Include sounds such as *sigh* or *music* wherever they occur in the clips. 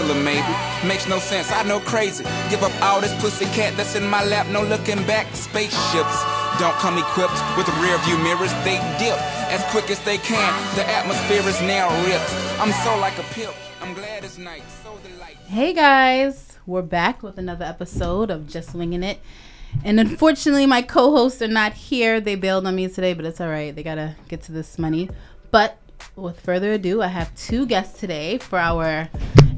spatula, maybe. Makes no sense, I know crazy. Give up all this pussy cat that's in my lap, no looking back. Spaceships don't come equipped with rear view mirrors, they dip as quick as they can. The atmosphere is now ripped. I'm so like a pimp. I'm glad it's night. So. Hey guys, we're back with another episode of Just Winging It. And unfortunately, my co hosts are not here. They bailed on me today, but it's all right. They got to get to this money. But with further ado, I have two guests today for our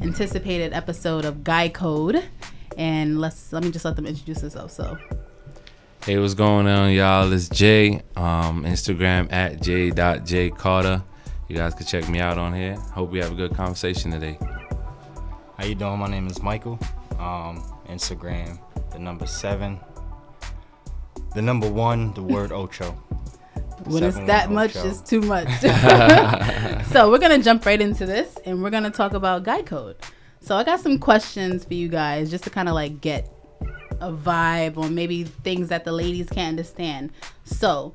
anticipated episode of Guy Code. And let's let me just let them introduce themselves. So, Hey, what's going on, y'all? It's Jay. Um, Instagram at j.jcarter. You guys can check me out on here. Hope we have a good conversation today. How you doing? My name is Michael. Um, Instagram, the number seven, the number one, the word *laughs* Ocho. When it's that much, Ocho. it's too much. *laughs* so, we're going to jump right into this and we're going to talk about Guy Code. So, I got some questions for you guys just to kind of like get a vibe or maybe things that the ladies can't understand. So,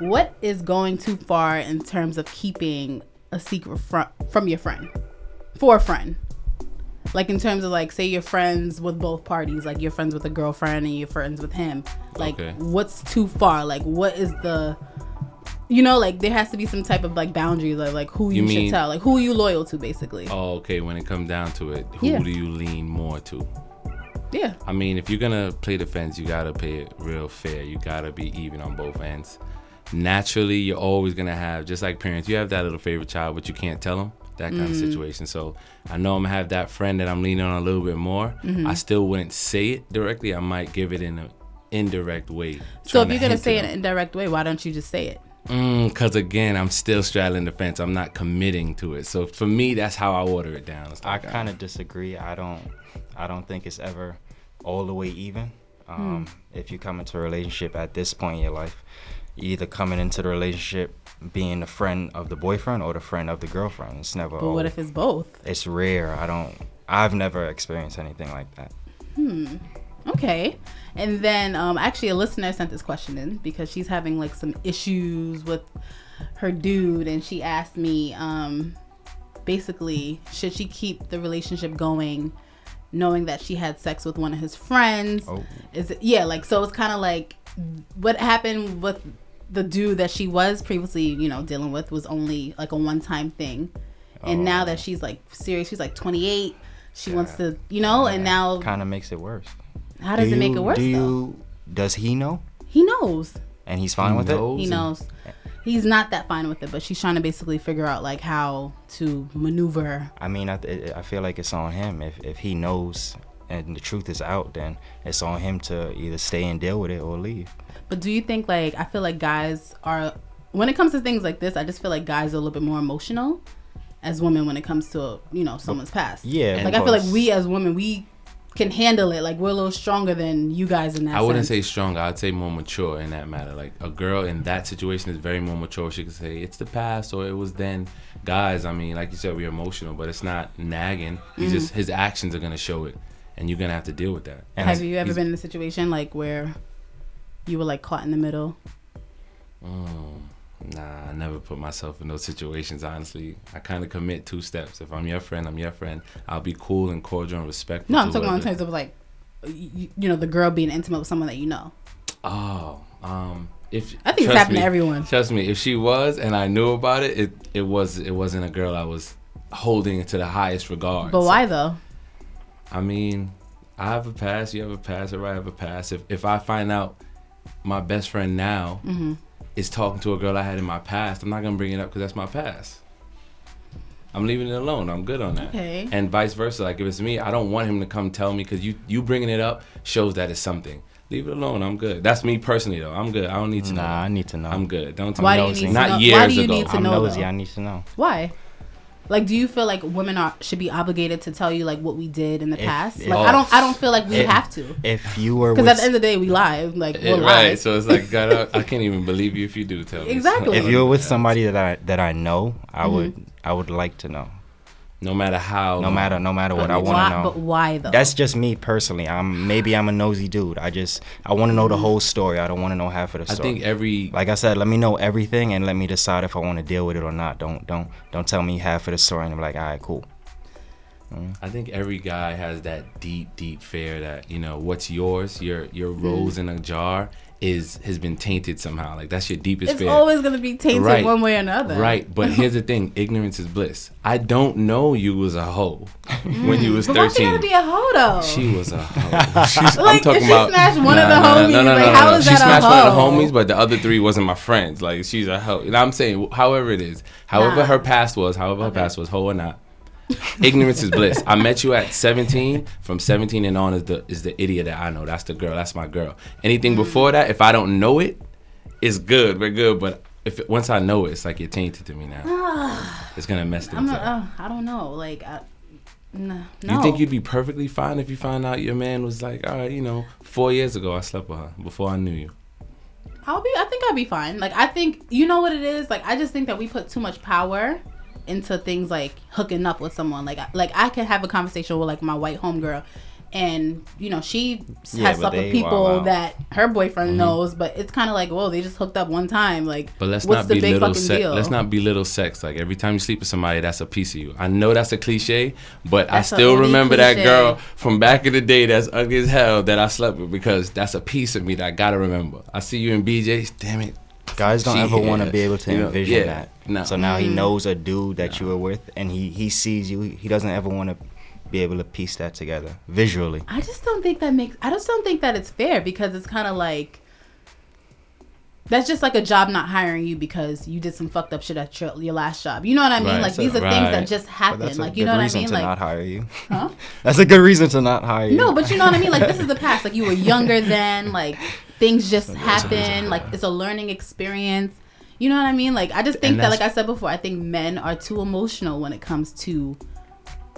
what is going too far in terms of keeping a secret from from your friend for a friend? Like in terms of like say you're friends with both parties, like you're friends with a girlfriend and you're friends with him. Like Okay. what's too far? Like what is the you know, like there has to be some type of like boundaries of like who you, You should tell. Like who are you loyal to basically. Oh, okay. When it comes down to it, who Yeah. do you lean more to? Yeah. I mean, if you're gonna play the fence, you gotta play it real fair. You gotta be even on both ends. Naturally, you're always gonna have, just like parents, you have that little favorite child, but you can't tell them that kind Mm. of situation. So I know I'm gonna have that friend that I'm leaning on a little bit more. Mm-hmm. I still wouldn't say it directly. I might give it in an indirect way. So if you're gonna say it in an indirect way, why don't you just say it? Mm, because again, I'm still straddling the fence. I'm not committing to it. So for me, that's how I order it down. It's I uh, kind of disagree. I don't. I don't think it's ever all the way even. Um, hmm. If you come into a relationship at this point in your life, you either coming into the relationship being the friend of the boyfriend or the friend of the girlfriend. It's never. But what if it's both? It's rare. I don't. I've never experienced anything like that. Hmm. Okay. And then um, actually, a listener sent this question in because she's having like some issues with her dude, and she asked me um, basically, should she keep the relationship going, knowing that she had sex with one of his friends? Oh. Is it yeah? Like so, it's kind of like what happened with the dude that she was previously, you know, dealing with was only like a one-time thing, and now that she's like serious, she's like 28. She wants to, you know, and now kind of makes it worse. How does Do it make you- it worse? Do though? you? Does he know? He knows. And he's fine He with knows. it. He knows. He's not that fine with it, but she's trying to basically figure out like how to maneuver. I mean, I, th- I feel like it's on him. If if he knows and the truth is out, then it's on him to either stay and deal with it or leave. But do you think like I feel like guys are when it comes to things like this, I just feel like guys are a little bit more emotional as women when it comes to you know someone's past. Yeah, Like I feel like we as women we can handle it. Like we're a little stronger than you guys in that. I wouldn't say stronger. I'd say more mature in that matter. Like a girl in that situation is very more mature. She could say it's the past or it was then. Guys, I mean, like you said, we're emotional, but it's not nagging. He's mm-hmm. just his actions are gonna show it, and you're gonna have to deal with that. And Have you ever been in a situation like where you were like caught in the middle? Um, Nah, I never put myself in those situations. Honestly, I kind of commit two steps. If I'm your friend, I'm your friend. I'll be cool and cordial and respectful. No, I'm talking about in terms of like you, you know the girl being intimate with someone that you know. Oh, um, if I think it's happened to me- everyone. Trust me, if she was and I knew about it, it it was it wasn't a girl I was holding to the highest regard. But why though? I mean, I have a pass. You have a pass. Or I have a pass. If if I find out my best friend now Mm-hmm. Is talking to a girl I had in my past, I'm not gonna bring it up because that's my past. I'm leaving it alone. I'm good on that. Okay. And vice versa. Like if it's me, I don't want him to come tell me because you you bringing it up shows that it's something. Leave it alone. I'm good. That's me personally though. I'm good. I don't need to Nah, know. I need to know. I'm good. Don't tell Why me. do you nosy. need to Not know? years Why do you ago. need to I'm know? nosy. though? I need to know. Why? Like, do you feel like women are should be obligated to tell you like what we did in the If- past? if- Like, I don't, I don't feel like we If- have to. If you were Because at the end of the day, we lie. Like, Eh, we're lying. right. So it's like *laughs* God, I, I can't even believe you if you do tell me. Exactly. if you're with *laughs* somebody that I that I know, I Mm-hmm. would I would like to know. No matter how. No matter no matter what, I Okay. want to know. But why though? That's just me personally. I'm maybe I'm a nosy dude. I just I want to know the whole story. I don't want to know half of the story. I think every like I said, let me know everything and let me decide if I want to deal with it or not. Don't don't don't tell me half of the story and I'm like, all right, cool. I think every guy has that deep, deep fear that you know what's yours, your your Mm. rose in a jar, is has been tainted somehow. Like that's your deepest It's fear. always gonna be tainted Right. one way or another. Right, but here's the thing: ignorance is bliss. I don't know you was a hoe mm. when you was But why she gotta be a hoe though? She was a hoe. *laughs* She's, Like, if she smashed one of the homies, like, how is she that a smashed one of the homies, but the other three wasn't my friends. Like she's a hoe. And I'm saying, however it is, however Nah. her past was, however her past was, hoe or not. Ignorance is bliss. I met you at 17. From 17 and on is the is the idiot that I know. That's the girl. That's my girl. Anything Mm. before that, if I don't know it, it's good. We're good. But if it, once I know it, it's like you're tainted to me now. *sighs* it's gonna mess I'm things not, up. uh, I don't know. Like, I, no. You think you'd be perfectly fine if you find out your man was like, all right, you know, four years ago I slept with her before I knew you. I'll be. I think I'll be fine. Like, I think you know what it is. Like, I just think that we put too much power into things like hooking up with someone. Like, I- like I could have a conversation with like my white homegirl. And you know she Yeah, has slept with people that her boyfriend mm-hmm. knows, but it's kind of like, whoa, they just hooked up one time. Like, But let's what's not the belittle fucking sex. deal? Let's not belittle sex. Like every time you sleep with somebody, that's a piece of you. I know that's a cliche, but That's I still remember that girl from back in the day that's ugly as hell that I slept with because that's a piece of me that I gotta remember. I see you in BJ's. Damn it. Guys don't She- ever want to be able to You know, envision yeah, that. no. So now Mm. he knows a dude that you were with, and he he sees you. He doesn't ever want to be able to piece that together visually. I just don't think that makes. I just don't think that it's fair because it's kind of like that's just like a job not hiring you because you did some fucked up shit at your, your last job. You know what I mean? Right. Like So- these are things that just happen. Like you know what I mean? to Like not hire you. huh? *laughs* That's a good reason to not hire you. No, but you know what I mean? Like this is the *laughs* past. Like you were younger then. Like things just happen. Like it's a learning experience. You know what I mean? Like I just think that, like I said before, I think men are too emotional when it comes to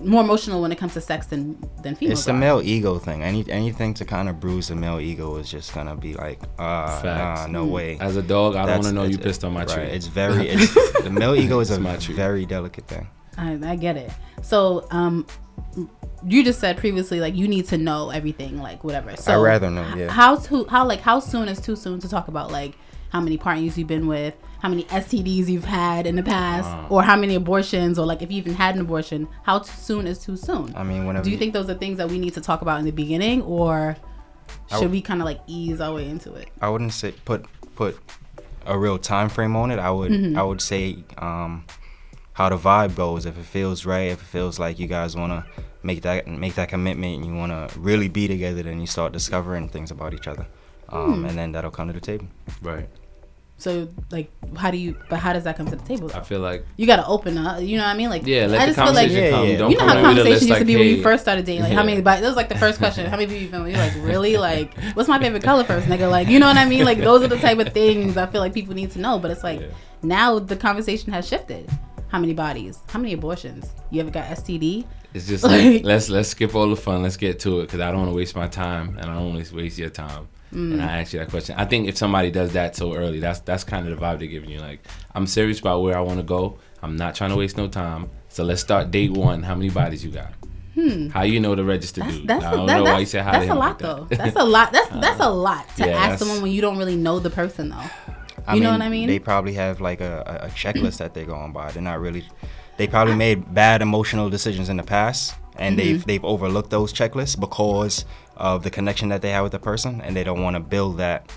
more emotional when it comes to sex than than females. it's the are. male ego thing. Any anything to kind of bruise the male ego is just gonna be like, uh, nah, no Mm. way. As a dog, I don't want to know you pissed on my right, tree. It's very. *laughs* It's, the male ego is a my very delicate thing. I, I get it. So, um, you just said previously like you need to know everything, like whatever. So I'd rather know, yeah. How to how like how soon is too soon to talk about like how many partners you've been with, how many STDs you've had in the past, or how many abortions, or like if you even had an abortion, how soon is too soon? I mean, whenever Do you think those are things that we need to talk about in the beginning, or should w- we kind of like ease our way into it? I wouldn't say put put a real time frame on it. I would Mm-hmm. I would say um, how the vibe goes. If it feels right, if it feels like you guys want to make that make that commitment and you want to really be together, then you start discovering things about each other, um, Hmm. and then that'll come to the table. right. So like, how do you? But how does that come to the table? I feel like You gotta open up. You know what I mean? Like, yeah. Let I the just feel like conversation Yeah, come. yeah. Don't you know come how in with a conversation list used to like, be when you first started dating. Like, how many? But that was like the first question. How many people you've been with? You're like, really? *laughs* Like, what's my favorite color first, nigga? Like, you know what I mean? Like, those are the type of things I feel like people need to know. But it's like Yeah. now the conversation has shifted. How many bodies? How many abortions? You ever got STD? It's just Like- like let's let's skip all the fun. Let's get to it because I don't want to waste my time and I don't want to waste your time. Mm. And I ask you that question. I think if somebody does that so early, that's that's kind of the vibe they're giving you. Like I'm serious about where I want to go. I'm not trying to waste no time. So let's start date one. How many bodies you got? How you know the registered Hmm. That's dude? that's I a, don't that, know why you that's, say how that's a lot like though. that. That's a lot. That's *laughs* that's a lot to yeah, ask someone when you don't really know the person though. I You know what I mean? They probably have like a, a a checklist that they're going by. They're not really. They probably made bad emotional decisions in the past, and Mm-hmm. they've they've overlooked those checklists because of the connection that they have with the person, and they don't want to build that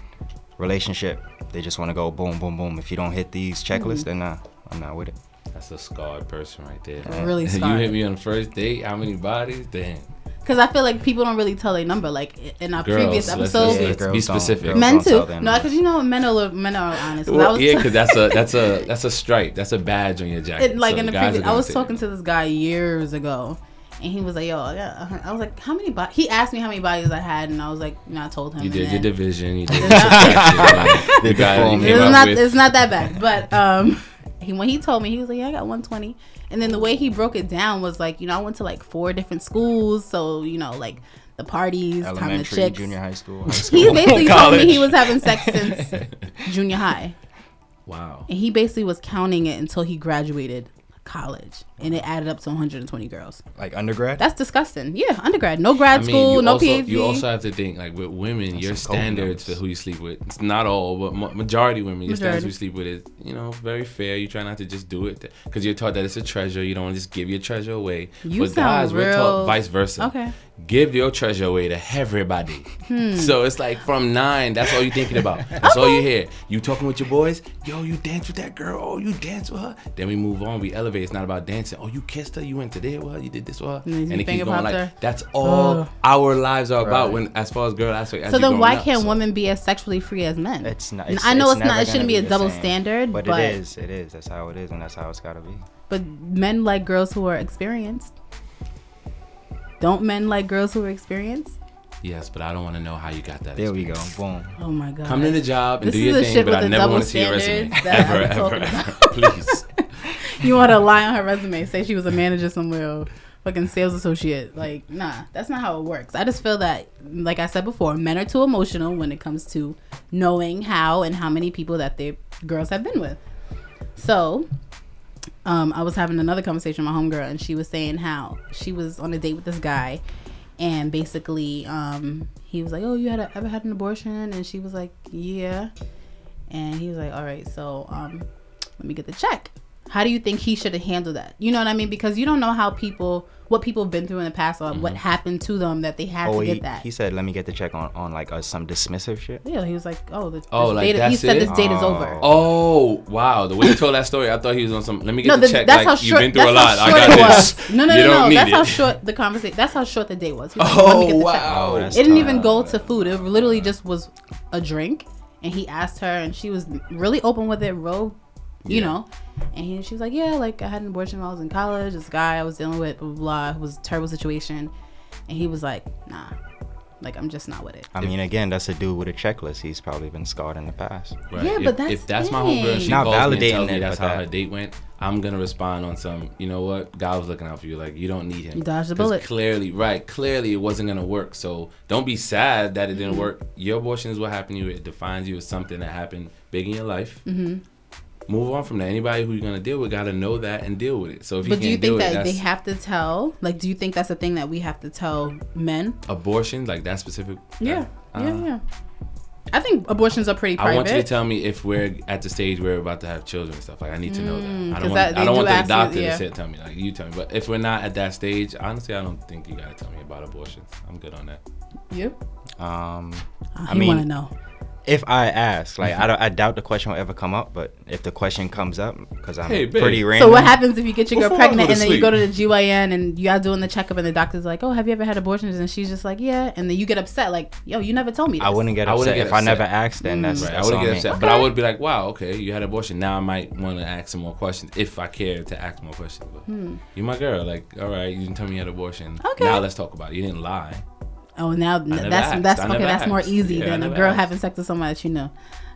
relationship. They just want to go boom, boom, boom. If you don't hit these checklists, then nah, I'm not with it. That's a scarred person right there. Really scarred. *laughs* you hit me on the first date. How many bodies? Damn. Because I feel like people don't really tell their number. Like in our Girls, previous let's- episodes, let's- girls be specific. men too. No, because you know men are men are honest. Well, was yeah, because that's a *laughs* that's a that's a stripe. That's a badge on your jacket. it, like So in the previous, I was talking it. to this guy years ago, and he was like, "Yo, I, got, I was like, how many bodies?" He asked me how many bodies I had, and I was like, you know, I told him. You and *laughs* did your division. *laughs* You did. It's not- subtraction, Did you the got- you formula. came It's up not with- it's not that bad, but um, he when he told me he was like, yeah, I got 120, and then the way he broke it down was like, you know, I went to like four different schools, so you know, like the parties, time Elementary, chicks. junior high school, high *laughs* He school, basically *laughs* told me he was having sex *laughs* since junior high. Wow. And he basically was counting it until he graduated college, and it added up to 120 girls. Like undergrad. That's disgusting. Yeah, undergrad, no grad I mean, school, no also, PhD. You also have to think like with women, your standards for who you sleep with. It's not all, but ma- majority women, your standards Majority. you sleep with is you know very fair. You try not to just do it because you're taught that it's a treasure. You don't want to just give your treasure away. You but sound guys, we're taught real- vice versa. Okay. Give your treasure away to everybody. Hmm. So it's like from nine, that's all you're thinking about. That's all you hear. You talking with your boys. Yo, you dance with that girl. Oh, you dance with her. Then we move on. We elevate. It's not about dancing. Oh, you kissed her. You went to there with her. You did this with her. And then And it keeps going like her. that's all Ugh. our lives are about Right. when as far as girl aspect. as so you then, growing why up, can't so. women be as sexually free as men? It's not. It's, I know it's, never not. It shouldn't be a double same. standard, but, but it is. It is. That's how it is, and that's how it's gotta be. but men like girls who are experienced. Don't men like girls who are experienced? Yes, but I don't want to know how you got that. There we go. Boom. Oh my god! Come to the job and This do your thing, shit but I never want to see your resume *laughs* ever, ever, ever. Please. *laughs* you want to lie on her resume, say she was a manager somewhere, or fucking sales associate. Like, nah, that's not how it works. I just feel that, like I said before, men are too emotional when it comes to knowing how and how many people that their girls have been with. So, um, I was having another conversation with my homegirl, and she was saying how she was on a date with this guy, and basically, um, he was like, "Oh, you had a, ever had an abortion?" And she was like, "Yeah," and he was like, "All right, so um, let me get the check." How do you think he should have handled that? You know what I mean? Because you don't know how people, what people have been through in the past, or what happened to them that they had Oh, to he, get that. he said, "Let me get the check on on like uh, some dismissive shit." yeah, he was like, "Oh, the, Oh, this like, date, he said it? this date is Oh. over." Oh wow! The way you told that story, I thought he was on some. Let me get no, the the, check. that's like how you've been through a That's lot. how I short got this. was. No, no, you no, no. That's it. how short the conversation. That's how short the day was. He was like, "Let me Oh get the check." wow! Oh, It didn't tough. even go to food. It literally just was a drink, and he asked her, and she was really open with it, real, you Yeah. know. And he, she was like, "Yeah, like I had an abortion when I was in college. This guy I was dealing with, blah blah, blah. Was a terrible situation." And he was like, "Nah, like I'm just not with it." I mean, again, that's a dude with a checklist. He's probably been scarred in the past. Right. Yeah, if, but that's if that's my thing. homegirl, she Not calls me and validating tells me that's how that- her date went. I'm gonna respond on some. You know what? God was looking out for you. Like you don't need him. You dodged the 'Cause bullet. Clearly, right? Clearly, it wasn't gonna work. So don't be sad that it Mm-hmm. didn't work. Your abortion is what happened to you. It defines you as something that happened big in your life. Mm-hmm. Move on from that. Anybody who you're gonna deal with gotta know that and deal with it. So if you But do you think with it, that they have to tell? Like, do you think that's a thing that we have to tell men? abortion, like that specific. Yeah, uh, yeah, yeah. I think abortions are pretty private. I want you to tell me if we're at the stage where we're about to have children and stuff. Like I need to know that. I Mm, 'cause don't want. that- I don't do want the ask you- doctor yeah. to say, tell me. Like you tell me. But if we're not at that stage, honestly, I don't think you gotta tell me about abortions. I'm good on that. you? Um, Uh, I mean- want to know. If I ask, like, I, don't, I doubt the question will ever come up. But if the question comes up, because I'm Hey, pretty random. So what happens if you get your girl Before pregnant and then you go to the GYN and you are doing the checkup and the doctor's like, "Oh, have you ever had abortions?" and she's just like, "Yeah," and then you get upset like, "Yo, you never told me." This. I wouldn't get I upset wouldn't get if I never asked. Then that's. Right. I wouldn't get me. upset, but I would be like, wow, okay, you had abortion. Now I might want to ask some more questions if I care to ask more questions. But you my girl. Like, all right, you didn't tell me you had abortion. Hmm. Okay. Now let's talk about it. You didn't lie. Oh, now never that's asked. that's I okay. never That's more easy Yeah, than a girl asked. having sex with somebody that you know.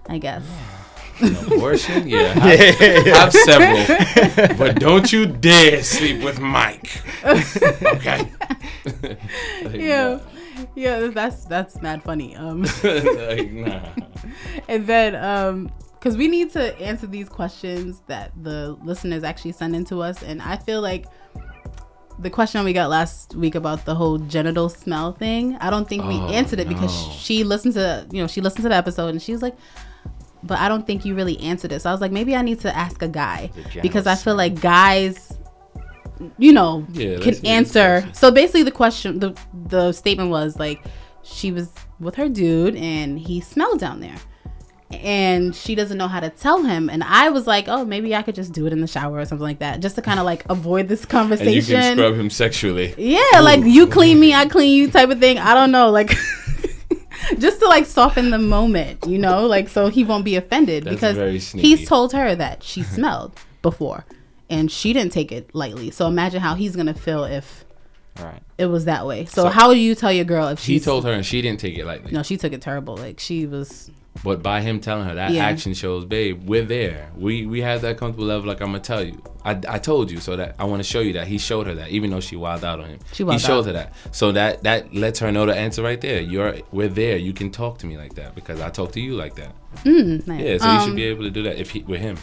I guess. *laughs* An abortion? Yeah. *laughs* Have, have several. *laughs* but don't you dare sleep with Mike. Okay. Like, Yeah, yeah. That's that's mad funny. Um, like, nah. and then um, because we need to answer these questions that the listeners actually send in to us, and I feel like. The question we got last week about the whole genital smell thing, I don't think we Oh, answered it because she listened to, you know, she listened to the episode and she was like, but I don't think you really answered it. So I was like, maybe I need to ask a guy because I feel like guys, you know, Yeah, can answer. So basically, the question, the the statement was like, she was with her dude and he smelled down there, and she doesn't know how to tell him. And I was like, oh, maybe I could just do it in the shower or something like that, just to kind of like avoid this And you conversation. can scrub him sexually. Yeah, like you clean me, *laughs* I clean you type of thing. I don't know, like *laughs* just to like soften the moment, you know, like so he won't be offended That's because he's told her that she *laughs* smelled before and she didn't take it lightly. So imagine how he's gonna feel if Right. it was that way. So, So- how do you tell your girl if she told her and she didn't take it lightly. No, she took it terrible. Like she was But by him telling her that Yeah. action shows, babe, we're there. We we have that comfortable level. Like I'm gonna tell you, I, I told you so that I want to show you that he showed her that, even though she wild out on him. She he showed out. her that, so that that lets her know the answer right there. You're we're there. You can talk to me like that because I talk to you like that. mm, nice. Yeah, so you Um, should be able to do that if he with him.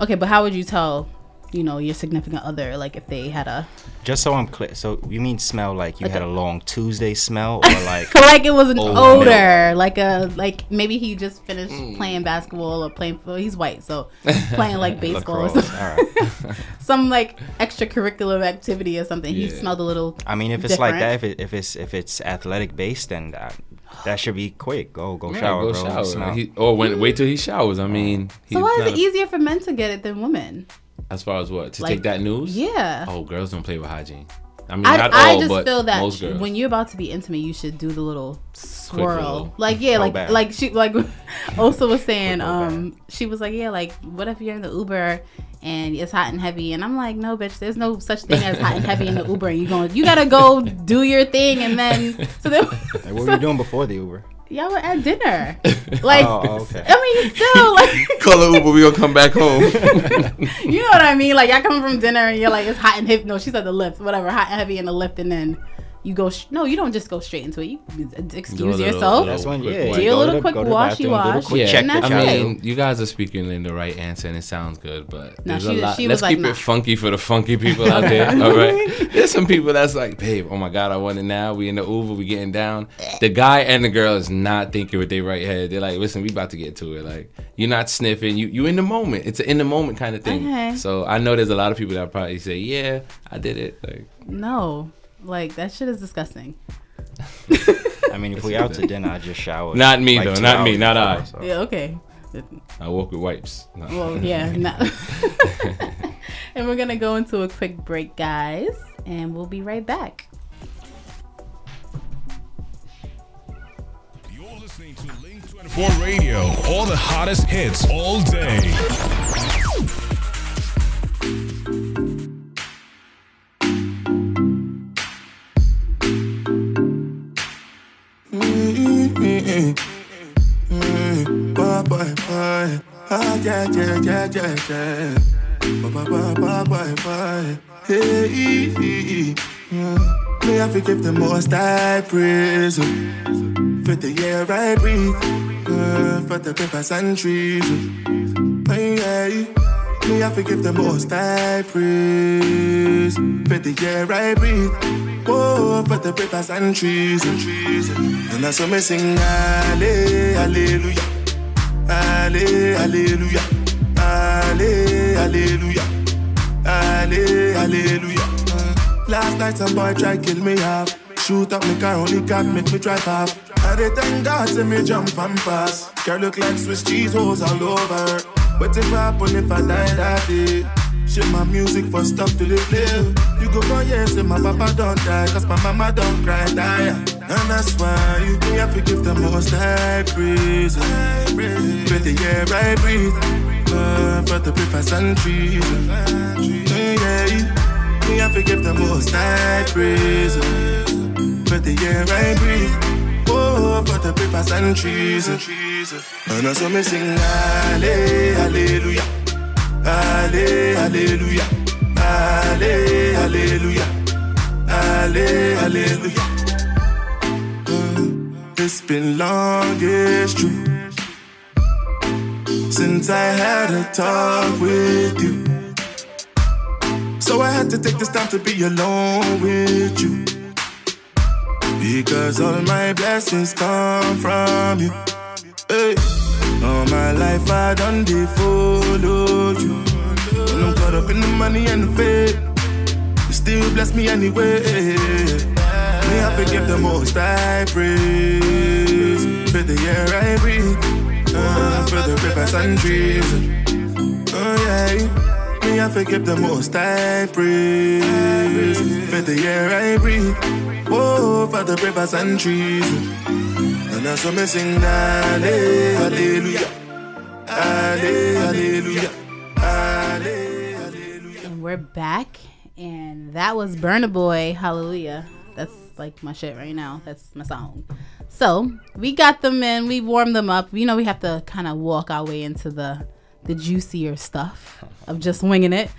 Okay, but how would you tell you know your significant other like if they had a Just so I'm clear, so you mean smell like you had a long Tuesday smell, or *laughs* like like it was an Old odor like a like maybe he just finished Mm. playing basketball or playing well, he's white so *laughs* playing like baseball or something, All right. *laughs* some like extracurricular activity or something he smelled a little I mean, if it's like that, if it, if it's if it's athletic based, then that that should be quick. Go go Yeah, shower, go bro. shower. He, or when wait till he showers. I mean, so he's why is it easier for men to get it than women As far as what to Like, take that news? yeah Oh, girls don't play with hygiene. I mean, I, not I all, just but feel that most girls. when you're about to be intimate, you should do the little swirl. little like yeah, like back. like she like *laughs* also was saying, um, she was like, yeah, like what if you're in the Uber and it's hot and heavy, and I'm like, no, bitch, there's no such thing as hot and heavy in the Uber. And you going, you gotta go *laughs* do your thing, and then so then what were you doing before the Uber? Y'all were at dinner. *laughs* Like, Oh, okay. I mean, still *laughs* like. Call Uber. We gonna come back home. *laughs* you know what I mean? Like y'all coming from dinner and you're like it's hot and heavy. No, she said the lift, whatever, hot and heavy in the lift, and then you go. Sh- no, you don't just go straight into it. You excuse little- yourself. That's when quick yeah. Do you a little quick go washy bathroom, do the wash. quick yeah, check and that's I mean, you guys are speaking in the right answer, and it sounds good. But No, there's she- a lot. she Let's like, keep nah. it funky for the funky people out there. *laughs* All right. There's some people that's like, babe, oh my god, I want it now. We in the Uber, we getting down. The guy and the girl is not thinking with their right head. They're like, listen, we about to get to it. Like, you're not sniffing. You you in the moment. It's an in the moment kind of thing. Okay. So I know there's a lot of people that probably say, yeah, I did it. Like, No, like that shit is disgusting. I mean, if we out to dinner, I just shower. Not me, though, not me, not I. so. Yeah, okay. I walk with wipes. No. Well, yeah. *laughs* no. *laughs* and we're gonna go into a quick break, guys, and we'll be right back. You're listening to Link 24 Radio. All the hottest hits all day. Hey, may I forgive the most I praise for the air I breathe, for the rivers and trees. Hey. May I forgive the most I praise for the air I breathe. Oh, for the rivers and trees and trees. And that's what me sing, Hallelujah. Halle- Hallelujah. Halle- Hallelujah. Halle- Hallelujah. Uh, Last night some boy try kill me off. Shoot up me car, only got make me drive off. I did thank God to me jump and pass. Girl look like Swiss cheese holes all over. What if I happen if I die that day? Shit my music for stop to the play. You go for years and my papa don't die, cause my mama don't cry die. And that's why you me have to give the most I praise. Breathe the air I breathe. Uh, for the rivers and trees. Yeah. Me have to give the most I praise. For the air I breathe. Oh, for the rivers and trees. And that's what me sing. Halle- Hallelujah. Hallelujah. Halle- Hallelujah. Halle- Hallelujah. Mm, It's been long, it's true. Since I had a talk with you. So I had to take this time to be alone with you. Because all my blessings come from you. Hey. All my life I done they follow you. When I'm caught up in the money and the fame, you still bless me anyway. May I forgive the most I praise for the air I breathe, uh, for the rivers and trees. Oh yeah, may I forgive the most I praise for the air I breathe, oh for the rivers and trees. And that's what me sing, Halle- Hallelujah, Halle- Hallelujah, Halle- Hallelujah. And we're back, and that was Burna Boy, Hallelujah. That's like my shit right now. That's my song. So we got them in, we warmed them up. You know, we have to kind of walk our way into the the juicier stuff of just winging it.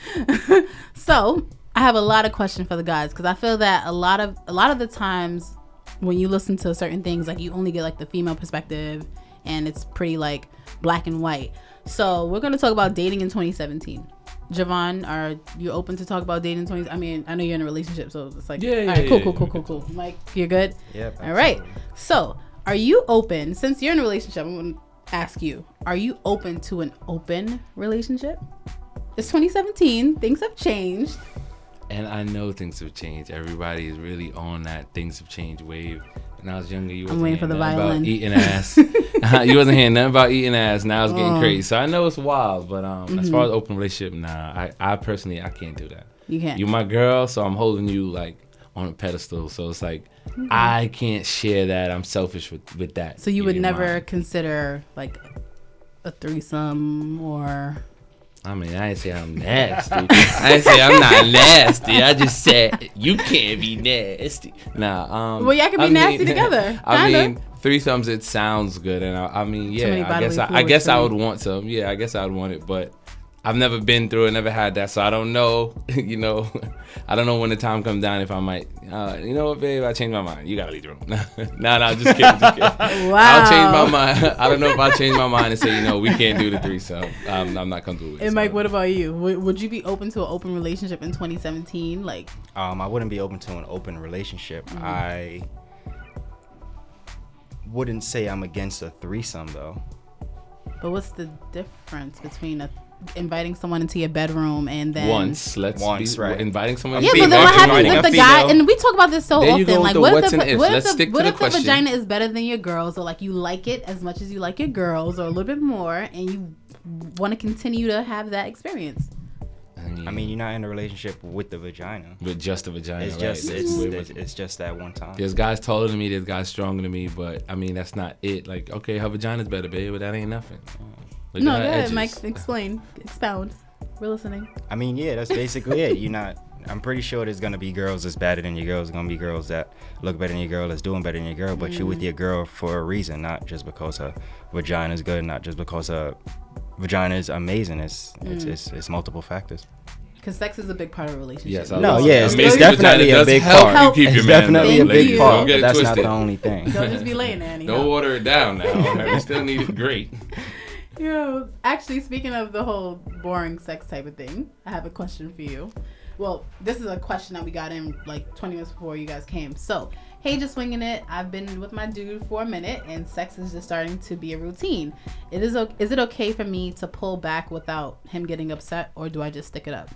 *laughs* so I have a lot of questions for the guys because I feel that a lot of a lot of the times when you listen to certain things, like you only get like the female perspective, and it's pretty like black and white. So we're gonna talk about dating in 2017. Javon, are you open to talk about dating twenties? I mean, I know you're in a relationship, so it's like, Yeah, all yeah, right, cool, yeah, cool, yeah, cool, yeah. cool, cool. Mike, you're good. Yep. All right. So, are you open? Since you're in a relationship, I'm gonna ask you: Are you open to an open relationship? It's 2017. Things have changed. And I know things have changed. Everybody is really on that things have changed wave. When I was younger, you wasn't hearing nothing about eating ass. *laughs* *laughs* you wasn't hearing nothing about eating ass. Now it's getting Oh. crazy. So I know it's wild, but um, Mm-hmm. as far as open relationship, nah, I, I personally I can't do that. You can't. You're my girl, so I'm holding you like on a pedestal. So it's like I can't share that. I'm selfish with with that. Mm-hmm. so you would You're never mine. consider like a threesome or I mean, I didn't say I'm *laughs* nasty. I didn't say I'm not nasty. I just said you can't be nasty. Nah. Um, Well, y'all can be I nasty together, *laughs* I kinda. mean, threesomes. It sounds good, and I, I mean, yeah. I guess I, I guess I would want some. Yeah, I guess I would want it, but I've never been through it, never had that, so I don't know. *laughs* you know, I don't know when the time comes down if I might. Uh, you know what, babe? I changed my mind. You gotta leave the room. *laughs* nah, nah, just kidding. Just kidding. Wow. *laughs* I'll change my mind. I don't know if I'll change my mind and say, you know, we can't do the threesome. Um, I'm not comfortable with it. And Mike, so. what about you? Would, would you be open to an open relationship in 2017? Like, Um, I wouldn't be open to an open relationship. Mm-hmm. I wouldn't say I'm against a threesome though. but what's the difference between a, inviting someone into your bedroom and then once let's Once, be, right. inviting someone Yeah, to but then what happens inviting if the guy? And we talk about this so There often. Like, what if the, what if Let's the, stick what the if the question. vagina is better than your girls, or like you like it as much as you like your girls, or a little bit more, and you want to continue to have that experience? I mean, you're not in a relationship with the vagina. with just the vagina. It's right? just That's it's, it's it's just that one time. There's guys taller than me. There's guys stronger than me. But I mean, that's not it. Like, okay, her vagina's better, babe, but that ain't nothing. Mm. Look no, at go ahead, edges. Mike. Explain, expound. We're listening. I mean, yeah, that's basically it. You're not. I'm pretty sure there's gonna be girls that's better than your girls. Gonna be girls that look better than your girl, that's doing better than your girl. But you're with mm-hmm. your girl for a reason, not just because her vagina is good, not just because her vagina is amazing. It's it's, mm. it's it's multiple factors. Because sex is a big part of a relationship. Yes, I No, love yeah, it's- it's definitely a does big help part. You It's definitely a big you. part, Don't get but it that's not the only thing. Don't just be laying there anyhow. Don't water it down now. we still need it great. *laughs* Yo, actually, speaking of the whole boring sex type of thing, I have a question for you. Well, this is a question that we got in like 20 minutes before you guys came. So, hey, just swinging it. I've been with my dude for a minute, and sex is just starting to be a routine. It is. Is it okay for me to pull back without him getting upset, or do I just stick it up,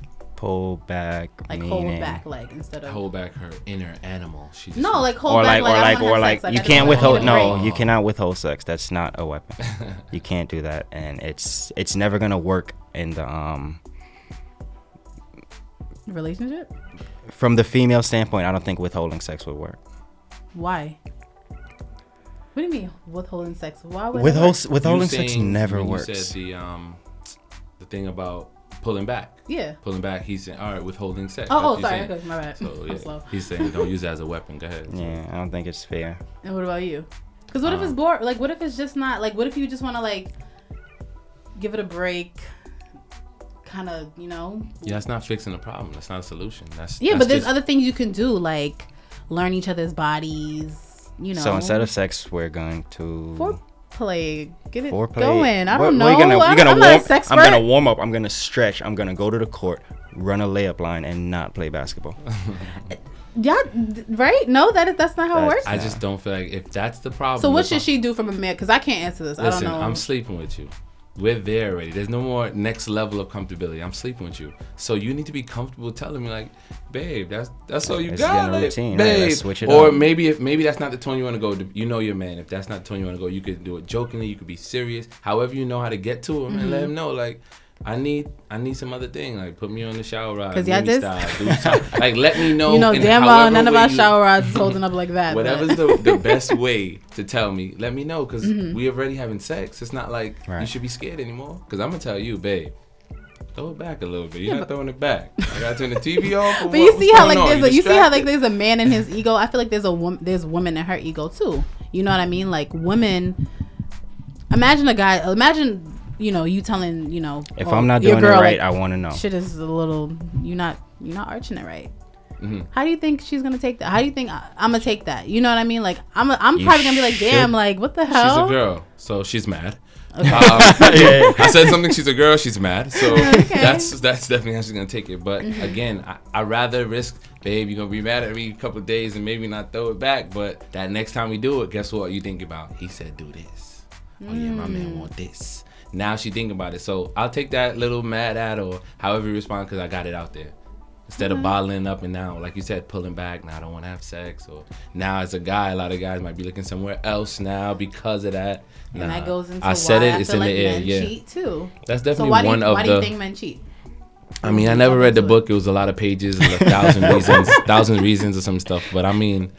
Pull back, like meaning, hold back, like instead of Hold back her inner animal. She just no, like hold or back, like, or like, or have like, you I can't withhold. No, break. you cannot withhold sex. That's not a weapon. *laughs* you can't do that, and it's it's never gonna work in the um relationship. from the female standpoint. I don't think withholding sex would work. Why? What do you mean withholding sex? Why would it Withhold work? withholding sex never when works. You said the um, the thing about pulling back. Yeah. Pulling back. He's saying, all right, withholding sex. Oh, oh, sorry. he's saying. Okay, my bad. So *laughs* I'm yeah, slow. he's saying don't use it as a weapon. Go ahead. yeah, I don't think it's fair. And what about you? Because what if it's Um, bored? Like, what if it's just not like? What if you just want to like give it a break? Kind of, you know. Yeah, that's not fixing the problem. That's not a solution. That's Yeah, that's but there's just- other things you can do, like learn each other's bodies. You know. So instead of sex, we're going to foreplay, get it foreplay. going. I What- don't know. what you gonna, I'm, you're gonna I'm warm, not a sex I'm gonna warm up. I'm gonna stretch. I'm gonna go to the court, run a layup line, and not play basketball. *laughs* Yeah, right? No, that is, that's not how it works. I just don't feel like if that's the problem. so what should I'm- she do from a man? Because I can't answer this. Listen, I don't know. I'm sleeping with you. We're there already. There's no more next level of comfortability. I'm sleeping with you. So you need to be comfortable telling me like, babe, that's that's all you It's got. like, routine. Babe. switch it or up. maybe if maybe that's not the tone you want to go. You know your man. If that's not the tone you want to go, you could do it jokingly. You could be serious. However you know how to get to him and Mm-hmm. let him know like. I need I need some other thing like put me on the shower rod 'Cause y'all movie just- style, *laughs* like let me know you know, damn well, none of way our you- shower rods is holding up like that. but- Whatever's the, the *laughs* best way to tell me, let me know because Mm-hmm. we already having sex. It's not like you should be scared anymore. Because I'm gonna tell you, babe, throw it back a little bit. You're Yeah, not throwing it back. I gotta turn the TV off. But you see how like there's a, you see how like there's a man in his *laughs* ego. I feel like there's a woman there's woman in her ego too. You know what I mean? Like women. Imagine a guy. Imagine you know you telling you know If oh, I'm not your doing it right, like, I want to know. shit is a little You're not you're not arching it right. Mhm. How do you think she's gonna take that? How do you think I, I'm gonna take that? You know what I mean? Like I'm, a, I'm You probably gonna be like, damn, should. like what the hell? She's a girl, so she's mad. Um, *laughs* I said something. She's a girl. She's mad. So *laughs* that's that's definitely how she's gonna take it. But Mm-hmm. again, I I rather risk, babe. You're gonna be mad at me a couple of days and maybe not throw it back. But that next time we do it, guess what? You think about? He said do this. Oh yeah, my Mm. man want this. Now she think about it. So I'll take that little mad at or however you respond because I got it out there. Instead Mm-hmm. of bottling up and now, like you said, pulling back. Now I don't want to have sex. Or now as a guy, a lot of guys might be looking somewhere else now because of that. And Nah. that goes into I said why it. I It's in like the air. men Yeah, cheat too. that's So definitely why one you, of why the. do you think men cheat? I mean, I never read the book. It was a lot of pages, and a thousand *laughs* reasons, thousand reasons or some stuff. But I mean,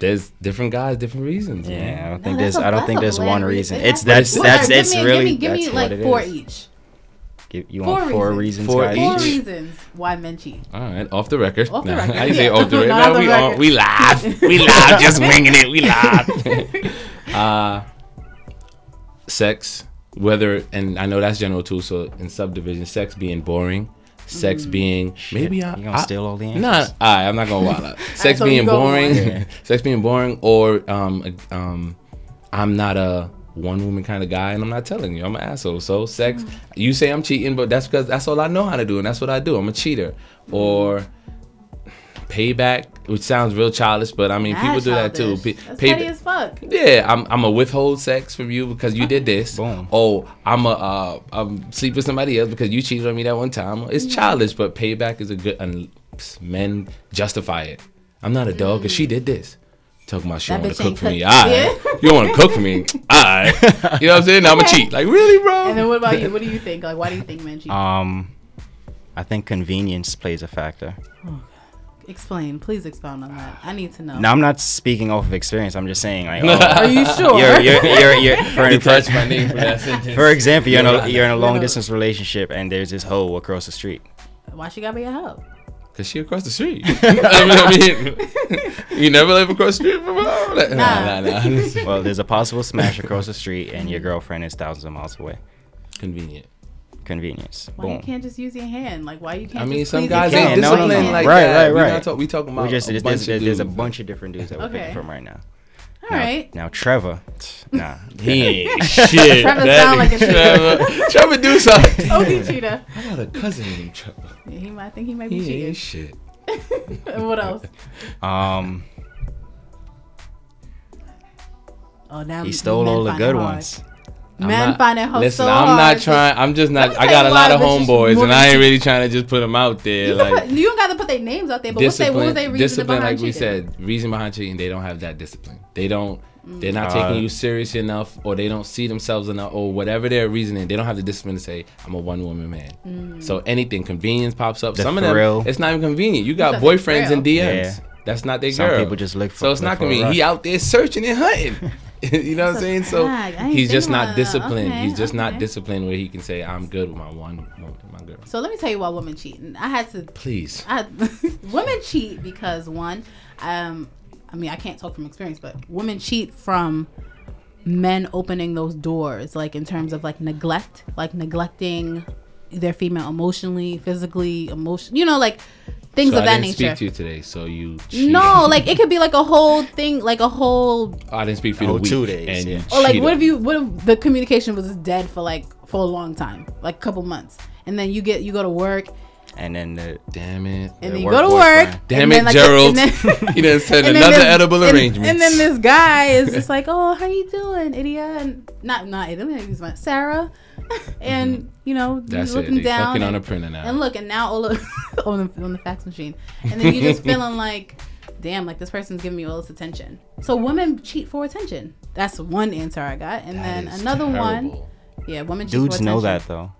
there's different guys, different reasons. man. Yeah, I don't No, think that's there's. a- I don't think there's one reason. reason. It's What- that's what- that's it's me, really give me, give me that's like what it four is. each. Give- You Four want four reasons. reasons? Four guys? Four reasons why men cheat. All right, off the record. Off the record, I didn't say yeah. off the *laughs* record. No, we record. on, we live. We *laughs* live, just winging it. We live. *laughs* uh, sex, whether and I know that's general too. So in subdivision, sex being boring, sex Mm. being maybe I, you gonna I- steal all the answers? Nah, I, I'm not gonna wild out. *laughs* Sex being boring, *laughs* sex being boring, or um um, I'm not a one woman kind of guy, and I'm not telling you, I'm an asshole. So sex, you say I'm cheating, but that's because that's all I know how to do, and that's what I do. I'm a cheater, or payback, which sounds real childish, but I mean Mad people do that too. childish. Pay- That's payback- petty as fuck. yeah, I'm I'm a withhold sex from you because you did *laughs* this. Boom. Oh, I'm a uh, I'm sleep with somebody else because you cheated on me that one time. It's childish, but payback is a good. And men justify it. I'm not a dog because she did this. Talking about she That want to cook for me. *laughs* cook- Alright. Yeah. You don't want to cook for me. Alright. You know what I'm saying? Now I'm a cheat. Like really, bro? And then what about you? What do you *laughs* think? Like, why do you think men cheat? Um, I think convenience plays a factor. Explain, please expound on that. I need to know. Now I'm not speaking off of experience. I'm just saying like, *laughs* Are oh, you sure? you're, you're, you're, you're, *laughs* for, You for, touched my name for that *laughs* sentence. for example, you're in You're a you're in a long Little- distance relationship and there's this hoe across the street. Why she gotta be a hoe? Cause she across the street. I mean, I mean, you never live across the street from her. Like, Nah, nah, nah. Well, there's a possible smash across the street and your girlfriend is thousands of miles away. Convenient. Convenience. Why you can't just use your hand? Like, why you can't? I mean, just some guys ain't can. No, no, disciplined no. like Right, that. right, We, right. not talk, we talking about We just a there's, bunch there's, of there's a bunch of different dudes that we're Okay. picking from right now. All now, right. Now Trevor, nah. *laughs* He ain't *laughs* shit. Trevor That sound like a Trevor, *laughs* Trevor do something. OD cheetah. I got a cousin named Trevor. Yeah, he might I think he might be He ain't shit. what else? Um, Oh, now he stole all the find it good hard. ones. I'm Men not- find it ho- Listen, so I'm hard not trying. I'm just not. I got a lot of homeboys, and I ain't really trying to just put them out there. You, Like put- you don't got to put their names out there, but what's they, what was discipline, their reason discipline, behind like we said, reason behind cheating. They don't have that discipline. They don't. They're not Uh, taking you serious enough, or they don't see themselves enough, or whatever their reasoning. They don't have the discipline to say, "I'm a one woman man." Mm. So anything convenience pops up. The Some of them, it's not even convenient. You got boyfriends and. DMs. Yeah. That's not their Some girl. people just look for- So it's not for a convenient. He out there searching and hunting. *laughs* *laughs* you know what I'm That's saying? So fact. I ain't he's just not disciplined. Okay, he's just not disciplined where he can say, "I'm good with my one, my girl." So let me tell you why women cheat. I had to Please. I, *laughs* women cheat because one, um, I mean, I can't talk from experience, but women cheat from men opening those doors, like in terms of like neglect, like neglecting their female emotionally, physically, emotion, you know, like things So of I that didn't nature. speak to you today, so you. cheated. No, like it could be like a whole thing, like a whole, oh, I didn't speak for Oh, the week. two days, and yeah. you or like what if you, what if the communication was dead for like for a long time, like a couple months, and then you get you go to work And then the Damn it. and The then you go to boyfriend. work. Damn and it, then, like, Gerald. and then- *laughs* *laughs* you done said and another this- edible and, arrangement. And then this guy is just like, "Oh, how you doing, idiot?" And not not let me use my Sarah, *laughs* and you know, That's you it. looking They down fucking and, on a printer now. and look, and now all of *laughs* on the on the fax machine, and then you're just feeling like, damn, like this person's giving me all this attention. So women cheat for attention. That's one answer I got, and That then is another one, yeah, women cheat dudes for know that though.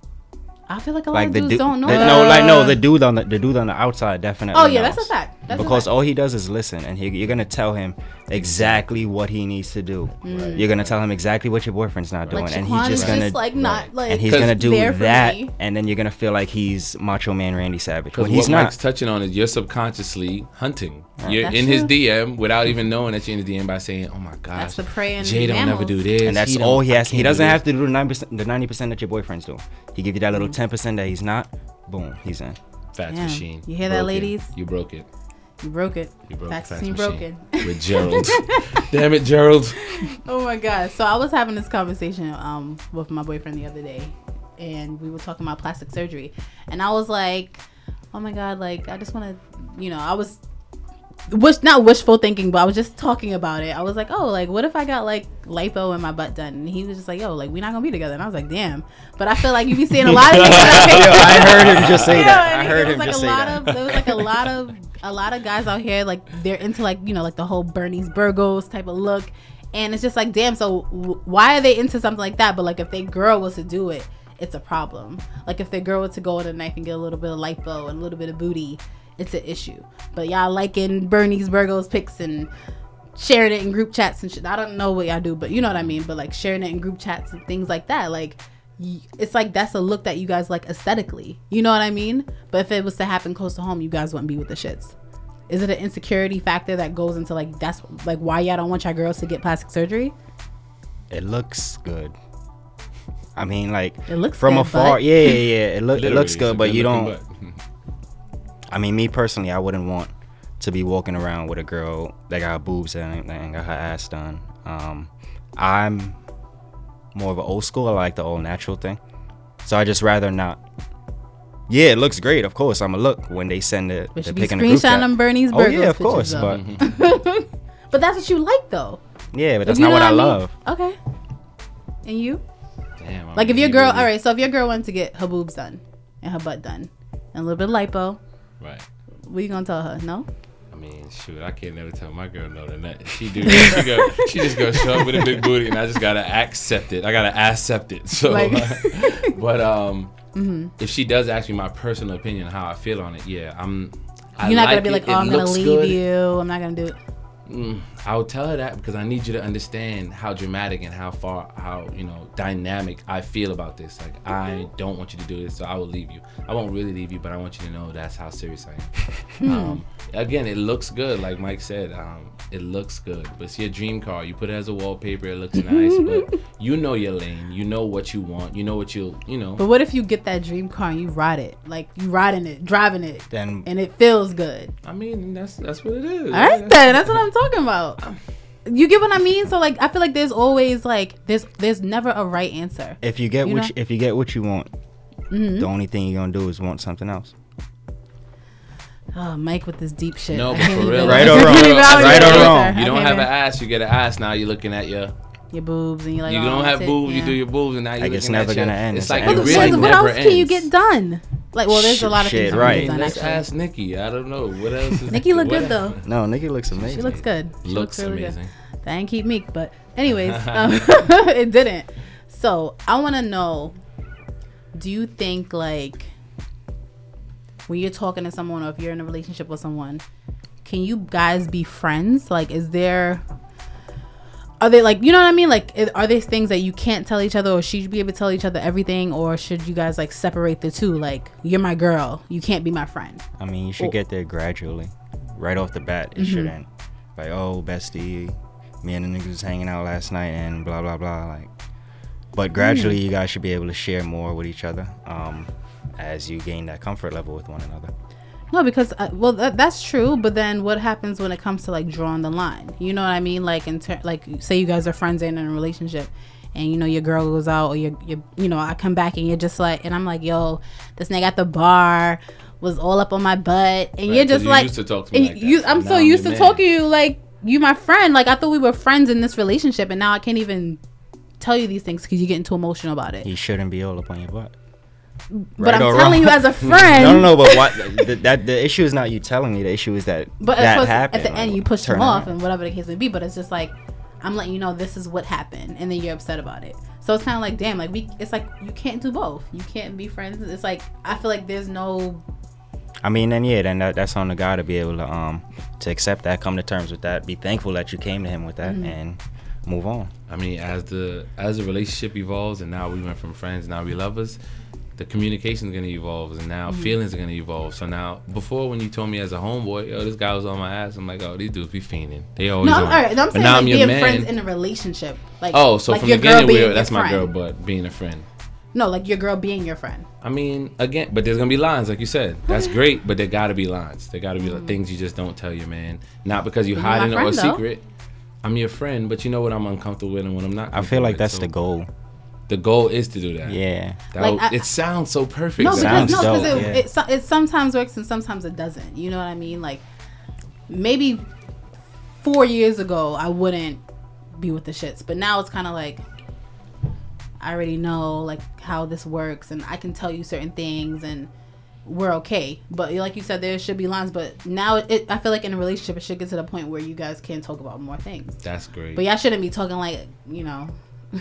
I feel like a lot Like of the dudes dude, don't know. the- that. no, like no, the dude on the the dude on the outside definitely. oh yeah, that's a fact. That's because a fact. all he does is listen, and he, you're gonna tell him exactly what he needs to do. Mm. You're gonna tell him exactly what your boyfriend's not doing, like and he's just gonna just like not like and he's gonna do there that, me. and then you're gonna feel like he's Macho Man Randy Savage Because when what he's not. Mike's touching on is you're subconsciously hunting. You're That's in his. DM without even knowing that you're in his DM by saying, "Oh my gosh, That's the prey in Jay don't never do this." and that's don't- all he has. He can't do doesn't have to do the the ninety percent that your boyfriends do. He give you that little Mm. ten percent that he's not. Boom, he's in. Fax Damn. machine. You hear that, Broke it. ladies? You broke it. You broke it. You broke fax the fax machine machine broken. with Gerald. *laughs* Damn it, Gerald. oh my god. So I was having this conversation um with my boyfriend the other day and we were talking about plastic surgery. And I was like, Oh my god, like I just wanna you know, I was wish not wishful thinking, but I was just talking about it. I was like, Oh, like what if I got like lipo in my butt done? And he was just like, Yo, like we're not gonna be together. And I was like, Damn. But I feel like you be seeing a lot of niggas out here- Yo, I heard him just say you that. I heard him like just a say lot that. Of, there was like a lot of a lot of guys out here like they're into like you know like the whole Bernice Burgos type of look, and it's just like damn. So w- why are they into something like that? But like if their girl was to do it, it's a problem. Like if their girl was to go with a knife and get a little bit of lipo and a little bit of booty, it's an issue. But y'all liking Bernice Burgos pics and sharing it in group chats and shit. I don't know what y'all do, but you know what I mean. But like sharing it in group chats and things like that, like it's like that's a look that you guys like aesthetically. You know what I mean? But if it was to happen close to home, you guys wouldn't be with the shits. Is it an insecurity factor that goes into like that's like why y'all don't want your girls to get plastic surgery? It looks good. I mean, like It looks from good, afar. but- Yeah, yeah, yeah. It look it looks good, but you don't. butt. I mean, me personally, I wouldn't want to be walking around with a girl that got boobs and, and got her ass done. Um, I'm more of an old school. I like the old natural thing, so I just rather not. Yeah, it looks great. Of course, I'm a look when they send it. But the you be pic in the group screenshotting chat. them Bernice Oh yeah, of course, but *laughs* But that's what you like though. yeah, but that's not know what I mean? love. Okay. And you? Damn. I Like if mean, your you girl, all right. So if your girl wants to get her boobs done and her butt done and a little bit of lipo, Right. what you gonna tell her? No. I mean, shoot, I can't never tell my girl no to nothing. She do, she go, she just go show up with a big booty, and I just gotta accept it. I gotta accept it. So, Like- Mm-hmm. *laughs* but um, if she does ask me my personal opinion, how I feel on it, yeah, I'm. You're not gonna be it. like, oh, It I'm gonna leave good. you. I'm not gonna do it. Mm, I would tell her that because I need you to understand how dramatic and how far, how you know, dynamic I feel about this. Like I don't want you to do this, so I will leave you. I won't really leave you, but I want you to know that's how serious I *laughs* Hmm. am. um, again, it looks good, like Mike said. Um, it looks good, but it's your dream car. You put it as a wallpaper. It looks nice, but *laughs* you know your lane. You know what you want. You know what you, you know. But what if you get that dream car and you ride it, like you riding it, driving it, Then and it feels good? I mean, that's that's what it is. All right, then that's what I'm talking about. You get what I mean? So like, I feel like there's always like there's there's never a right answer. if you get You what you, if you get what you want, Mm-hmm. the only thing you're gonna do is want something else. Oh, Mike with this deep shit. No, I but can't for real, Right *laughs* I or wrong? even- I don't Right or wrong? You don't can't have an ass, you get an ass. Now you're looking at your. Your boobs and you're like, You oh, don't have that's it, boobs, you do your boobs, and now you're Like, it's never gonna end. It's It's like an it endless really What never else can you get done? Like, well, there's a lot of Shit, things. right. Right. Done, Let's actually. ask Nikki. I don't know what else. Is Nikki look good though. No, Nikki looks amazing. She looks good. She Looks really amazing. Good. That ain't keep meek, but anyways, *laughs* um, *laughs* it didn't. So I want to know: Do you think like when you're talking to someone, or if you're in a relationship with someone, can you guys be friends? Like, is there are they like you know what I mean? Like, are there things that you can't tell each other, or should you be able to tell each other everything, or should you guys like separate the two? Like, you're my girl, you can't be my friend. I mean, you should Well- get there gradually, right off the bat. Mm-hmm. It shouldn't like, oh, bestie, me and the niggas was hanging out last night and blah blah blah. Like, but gradually, Mm. you guys should be able to share more with each other um, as you gain that comfort level with one another. No, because uh, well, that, that's true. But then, what happens when it comes to like drawing the line? You know what I mean? Like in ter- like say you guys are friends and in a relationship, and you know your girl goes out, or you you you know I come back and you're just like, and I'm like, yo, this nigga at the bar was all up on my butt, and Right, you're just you like, used to talk to me and like that, you, I'm so I'm used to man. talking to you like you my friend. Like I thought we were friends in this relationship, and now I can't even tell you these things because you get too emotional about it. He shouldn't be all up on your butt. But I'm or telling you as a friend. *laughs* No, no, no. But what? the, that the issue is not you telling me. The issue is that But that of happened. at the end, you push them off around. and whatever the case may be. But it's just like I'm letting you know this is what happened, and then you're upset about it. So it's kind of like, damn, like we. It's like you can't do both. You can't be friends. It's like I feel like there's no. I mean, then yeah, then that, that's on the guy to be able to um to accept that, come to terms with that, be thankful that you came to him with Mm-hmm. that, and move on. I mean, as the as the relationship evolves, and now we went from friends, now we lovers. The communication is gonna evolve, and now Mm-hmm. feelings are gonna evolve. So now, before when you told me as a homeboy, yo, this guy was on my ass, I'm like, oh, these dudes be fiending. They always No, I'm, on. all right. No, I'm But saying now like I'm your being man. friends in a relationship. Like Oh, so like from your the girl beginning, being we were, your that's my girl, but being a friend. No, like your girl being your friend. I mean, again, but there's gonna be lines, like you said. That's *sighs* great, but there gotta be lines. There gotta be like, things you just don't tell your man, not because you But you're my hiding it or a though. secret. I'm your friend, but you know what I'm uncomfortable with and what I'm not. I feel like comfortable that's with, the goal. The goal is to do that. Yeah. That Like, would- I- it sounds so perfect. No, though. because no, because it, yeah. it, so- it sometimes works and sometimes it doesn't. You know what I mean? Like maybe four years ago, I wouldn't be with the shits, but now it's kind of like I already know like how this works, and I can tell you certain things, and we're okay. But like you said, there should be lines. But now it, I feel like in a relationship, it should get to the point where you guys can talk about more things. That's great. But y'all shouldn't be talking like you know. *laughs*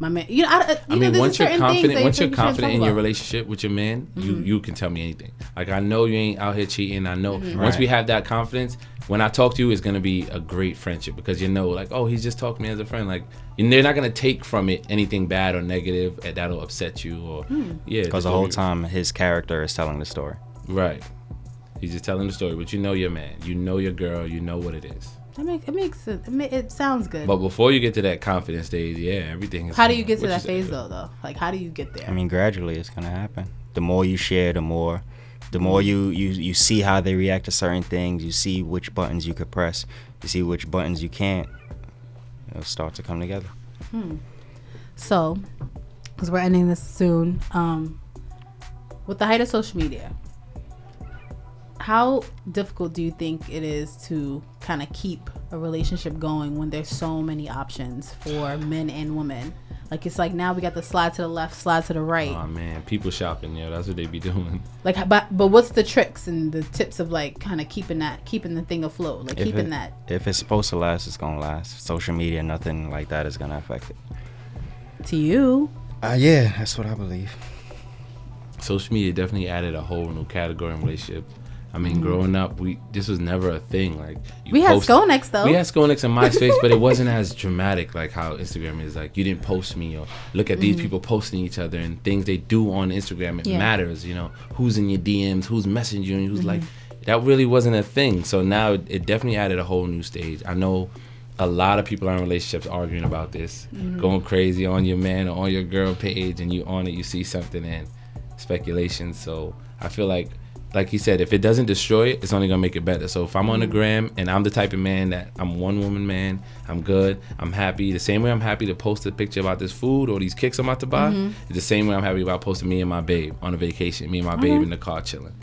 My man, you know, I, you I mean, there's once you're confident, once you you're confident talk in your relationship with your man, you Mm-hmm. you can tell me anything. Like I know you ain't out here cheating. I know Mm-hmm. once we have that confidence, when I talk to you, it's gonna be a great friendship because you know, like, oh, he's just talking to me as a friend. Like, and they're not gonna take from it anything bad or negative negative that'll upset you or Hmm. yeah. Because the whole time his character is telling the story. right? He's just telling the story, but you know your man, you know your girl, you know what it is. It makes it makes it, it, ma- it sounds good. But before you get to that confidence stage, yeah, everything is. how do you get to that phase though? Though, like how do you get there? I mean, gradually it's gonna happen. The more you share, the more, the more you you you see how they react to certain things. You see which buttons you could press. You see which buttons you can't. It'll start to come together. Hmm. So, because we're ending this soon, um, with the height of social media, how difficult do you think it is to kind of keep a relationship going when there's so many options for men and women? Like it's like now we got the slide to the left, slide to the right. Oh man, people shopping, yeah, that's what they be doing. like, but but what's the tricks and the tips of like kind of keeping that, keeping the thing afloat, like If keeping it- that? If it's supposed to last, it's gonna last. Social media, nothing like that is gonna affect it. To you, Uh, yeah, that's what I believe. social media definitely added a whole new category in relationship. I mean, Mm-hmm. growing up, we this was never a thing. Like you we had post- Sconex though. We had Sconex and MySpace, but it *laughs* wasn't as dramatic like how Instagram is. Like you didn't post me or look at these people posting each other and things they do on Instagram. It Mm-hmm. Yeah. matters, you know, who's in your DMs, who's messaging you, who's like. Mm-hmm. That really wasn't a thing. So now it, it definitely added a whole new stage. I know a lot of people are in relationships arguing about this, Mm-hmm. going crazy on your man or on your girl page, and you on it, you see something and speculation. So I feel like, like he said, if it doesn't destroy it, it's only gonna make it better. So if I'm on the mm. gram and I'm the type of man that I'm one woman man, I'm good, I'm happy. The same way I'm happy to post a picture about this food or these kicks I'm about to buy, mm-hmm. is the same way I'm happy about posting me and my babe on a vacation, me and my babe mm-hmm. in the car chilling.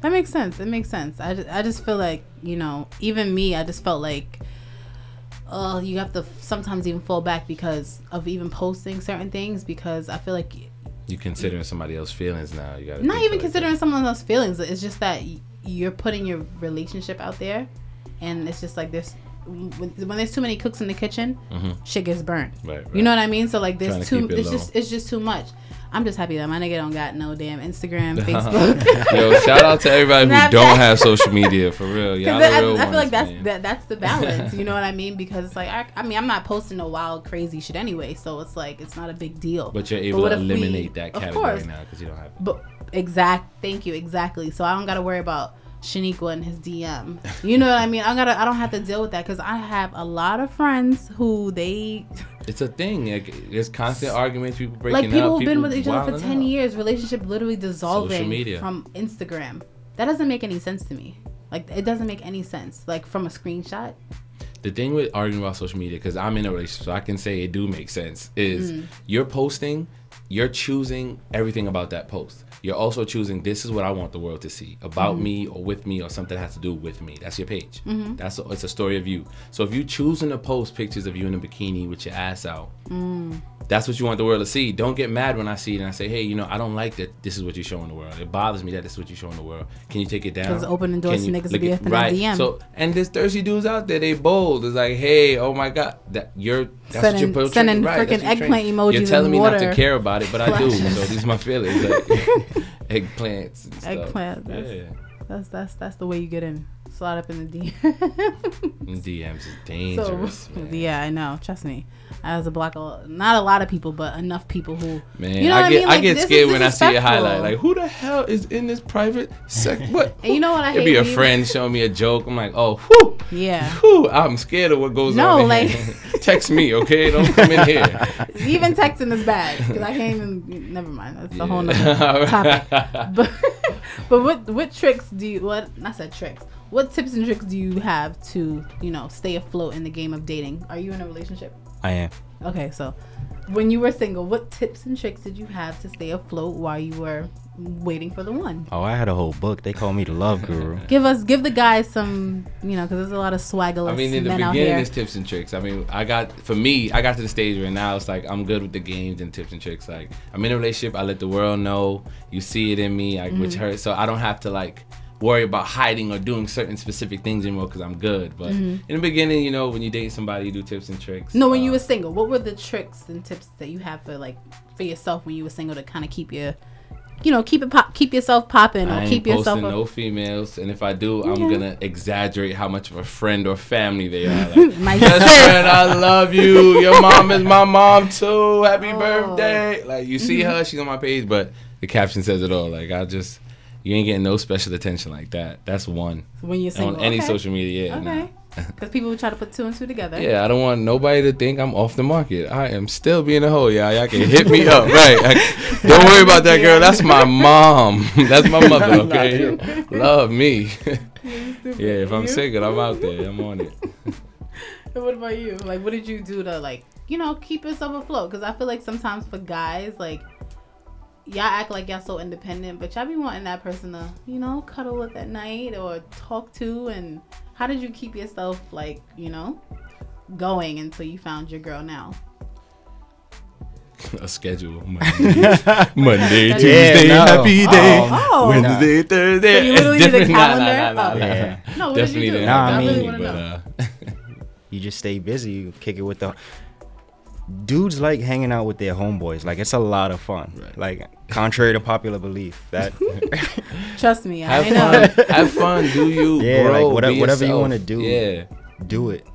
That makes sense. It makes sense. I just, I just feel like, you know, even me, I just felt like, oh, you have to sometimes even fall back because of even posting certain things because I feel like, You considering somebody else's feelings now. You gotta not even considering someone else's feelings, it's just that you're putting your relationship out there and it's just like this. When, when there's too many cooks in the kitchen, shit gets burnt. Mm-hmm. Right, right. You know what I mean? So like, there's to too. it It's low. just it's just too much. I'm just happy that my nigga don't got no damn Instagram, *laughs* Facebook. *laughs* Yo, shout out to everybody who don't have social media for real. Y'all I, real I feel ones, like that's that, that's the balance. You know what I mean? Because it's like I, I mean I'm not posting no wild crazy shit anyway, so it's like it's not a big deal. But you're able what to if we- eliminate that category course. now because you don't have it. But exact, thank you, exactly. So I don't got to worry about Shaniqua and his DM. You know what I mean? I gotta I don't have to deal with that because I have a lot of friends who they *laughs* It's a thing. Like there's constant arguments, people breaking like people up. who've been with each other for ten out. years, relationship literally dissolving from Instagram. That doesn't make any sense to me. Like it doesn't make any sense. Like from a screenshot. The thing with arguing about social media, because I'm in a relationship, so I can say it do make sense. Is Mm. you're posting, you're choosing everything about that post. You're also choosing this is what I want the world to see about Mm-hmm. me or with me or something that has to do with me. That's your page. Mm-hmm. That's a, it's a story of you. So if you choosing to post pictures of you in a bikini with your ass out, Mm. that's what you want the world to see. Don't get mad when I see it and I say, hey, you know, I don't like that. This is what you're showing the world. It bothers me that this is what you're showing the world. Can you take it down? 'Cause opening doors to niggas to be up right. DM. So and there's thirsty dudes out there. They bold. It's like, hey, oh my god, that you're that's Sending- what you're portraying. sending right, freaking eggplant emojis You're in telling me not to care about it, but I do. So these are my feelings. Like, *laughs* *laughs* eggplants. And stuff. Eggplant, that's- Yeah. That's that's that's the way you get in. Slide up in the DMs. DMs is so dangerous. *laughs* man. yeah, I know. Trust me. As a block, of, not a lot of people, but enough people who. Man, you know I what get I, mean? Like, get this is scared when I see a highlight. Like, who the hell is in this private sec? *laughs* What? And you know what I It'd be a friend showing me a joke. I'm like, oh, whew, Yeah. whew, I'm scared of what goes No, on. No, like. *laughs* Text me, okay? Don't come in here. even texting is bad because I can't even. Never mind. That's a whole Yeah. nother topic. But but what what tricks do you what I said tricks? What tips and tricks do you have to you know stay afloat in the game of dating? Are you in a relationship? I am. Okay, so when you were single, what tips and tricks did you have to stay afloat while you were waiting for the one? Oh, I had a whole book. They call me the love guru. *laughs* Give us, give the guys some, you know, because there's a lot of swaggerless I mean, in the beginning, here. it's tips and tricks. I mean, I got for me, I got to the stage where now it's like I'm good with the games and tips and tricks. Like I'm in a relationship, I let the world know. You see it in me, like, which Mm-hmm. hurts. So I don't have to like worry about hiding or doing certain specific things anymore because I'm good. But in the beginning, you know, when you date somebody, you do tips and tricks. Mm-hmm. No, when Uh, you were single, what were the tricks and tips that you have for like for yourself when you were single to kind of keep your, you know, keep it pop, keep yourself popping or I keep yourself. posting A, no females, and if I do, I'm gonna exaggerate how much of a friend or family they are. *laughs* Like, My Best *laughs* friend, I love you. Your mom is my mom too. Happy Oh. birthday! Like you see her, she's on my page, but the caption says it all. Like I just, you ain't getting no special attention like that. That's one when you're single, on any okay. social media. Yeah, Okay. Because *laughs* people would try to put two and two together. yeah. I don't want nobody to think I'm off the market. I am still being a hoe. Yeah, y'all can hit me up. *laughs* Right? Like, don't worry about that girl. That's my mom. *laughs* That's my mother. Okay, love me. yeah, if I'm single, I'm out there. I'm on it. And what about you? Like, what did you do to like, you know, keep yourself afloat? Because I feel like sometimes for guys, like, y'all act like y'all so independent, but y'all be wanting that person to, you know, cuddle with at night or talk to. And how did you keep yourself like, you know, going until you found your girl now? *laughs* a schedule. Monday, *laughs* Monday Yeah, Tuesday, no. happy day. Oh. Wednesday, Thursday. So you literally It's did a different- nah, calendar? Nah, nah, nah, Oh. Yeah. No, what Definitely did you do? Nah, I I really mean, but, uh, *laughs* You just stay busy. You kick it with the dudes like hanging out with their homeboys. Like it's a lot of fun. Right. Like contrary to popular belief, that *laughs* Trust me, I have know. fun. have *laughs* fun. Do you Yeah, grow? like, whatever- whatever you wanna do. Yeah, do it.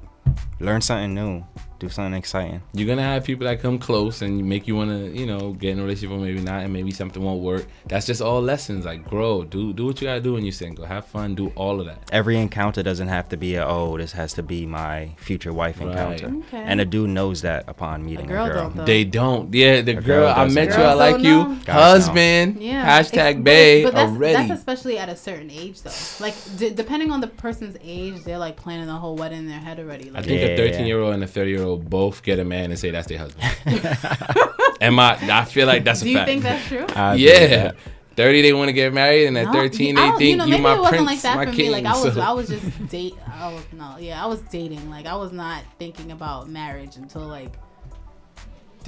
Learn something new. Do something exciting. you're gonna have people that come close and make you wanna, you know, get in a relationship or maybe not, and maybe something won't work. That's just all lessons. Like grow. Do do what you gotta do when you're single. Have fun. Do all of that. Every encounter doesn't have to be a oh, this has to be my future wife Right. encounter. Okay. And a dude knows that upon meeting a girl girl. don't, though. They don't. Yeah, the girl girl, I met you. I like you. know. Husband. Yeah. Hashtag It's- but- But that's, already. that's especially at a certain age, though. Like, d- depending on the person's age, they're like planning the whole wedding in their head already. Like, I think Yeah, a 13 year old and a 30 year old both get a man and say that's their husband. *laughs* Am I? I feel like that's a fact. do you fact. think that's true? I yeah. 30 they want to get married and at No, 13 I they don't- think you, know, you maybe my it wasn't prince, like that my for king. me. Like I was, so- I was just date. I was no, yeah, I was dating. Like I was not thinking about marriage until like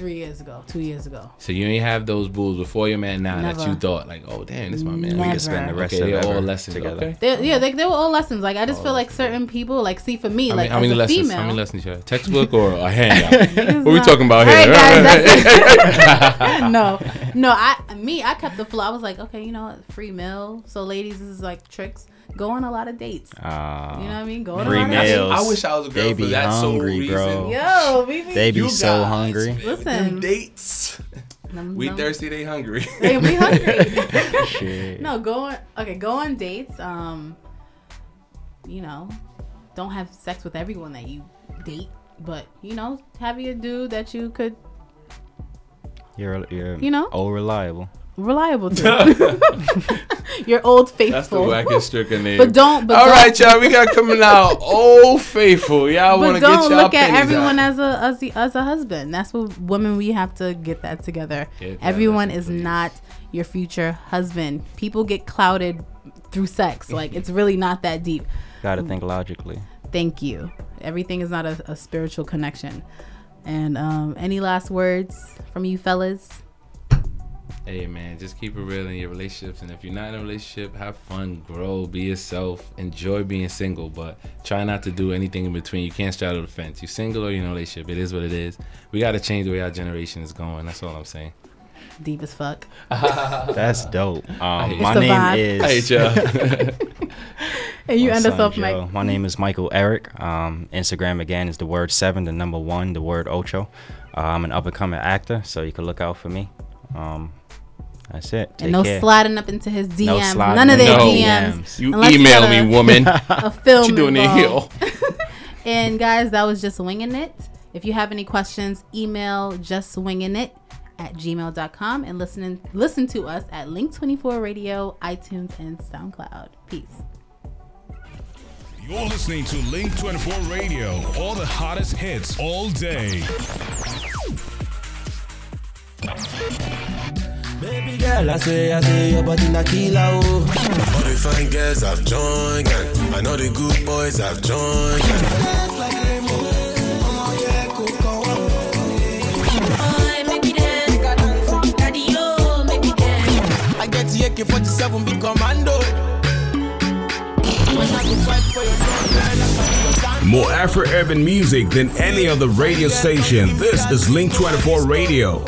three years ago, two years ago. So you ain't have those bulls before your man now that you thought like, oh damn, this my man. Never. We could spend the rest Okay, of they're all lessons. together. Okay. They, yeah, they, they were all lessons. Like I just All feel like certain people, like see for me, How like many, how many as a lessons? female. How many lessons you have? Textbook *laughs* or a handout? Niggas *laughs* what we talking about here? right, guys, *laughs* no, no. I me, I kept the flow. I was like, okay, you know, free meal. So ladies, this is like tricks. Go on a lot of dates. Uh, You know what I mean? Go on Free a lot meals. of I wish I was a girl They for be that sole hungry, reason. bro. dates. Yo, baby. They be You so guys, hungry. Listen. them dates. Them- We them- thirsty, they hungry. They be *laughs* hungry. *laughs* Shit. no, go on. Okay, go on dates. Um, you know, don't have sex with everyone that you date, but you know, have your dude that you could You're, you're You know? oh reliable. Reliable to. *laughs* *laughs* Your old faithful. That's the faithful. wackest stricken name. But don't. But All don't, right, y'all, we got coming out. *laughs* Old faithful, y'all want But to get y'all. don't look at everyone out. as a as, the, as a husband. That's what women we have to get that together. Get that everyone is please. not your future husband. People get clouded through sex. Like it's really not that deep. Gotta think logically. Thank you. Everything is not a, a spiritual connection. And um, any last words from you fellas? Hey man, just keep it real in your relationships, and if you're not in a relationship, have fun, grow, be yourself, enjoy being single, but try not to do anything in between. You can't straddle the fence. You're single or you're in a relationship. It is what it is. We got to change the way our generation is going. That's all I'm saying. Deep as fuck. *laughs* That's dope. Um, my name vibe. is. I hate y'all. And you my end us son, off, Joe. Mike. My name is Michael Eric. Um, Instagram again is the word seven, the number one, the word ocho. Uh, I'm an up and coming actor, so you can look out for me. Um, that's it. Take and no care. sliding up into his DMs. No None of their No. DMs. you Unless you email got me, *laughs* a- woman. A film. what you doing in here? involved. *laughs* And guys, that was just winging it. If you have any questions, email just swinging it at gmail.com and listen listen to us at Link24 Radio, iTunes, and SoundCloud. Peace. You're listening to Link 24 Radio, all the hottest hits all day. Baby girl, I say, I say, your body na killer, oh. All the fine girls have joined, and I know the good boys have joined. Dance like rainbow, oh yeah, coco, I get the AK-47 big commando. When I go fight for your love, girl, I can be your More Afro urban music than any other radio station. This is Link 24 Radio.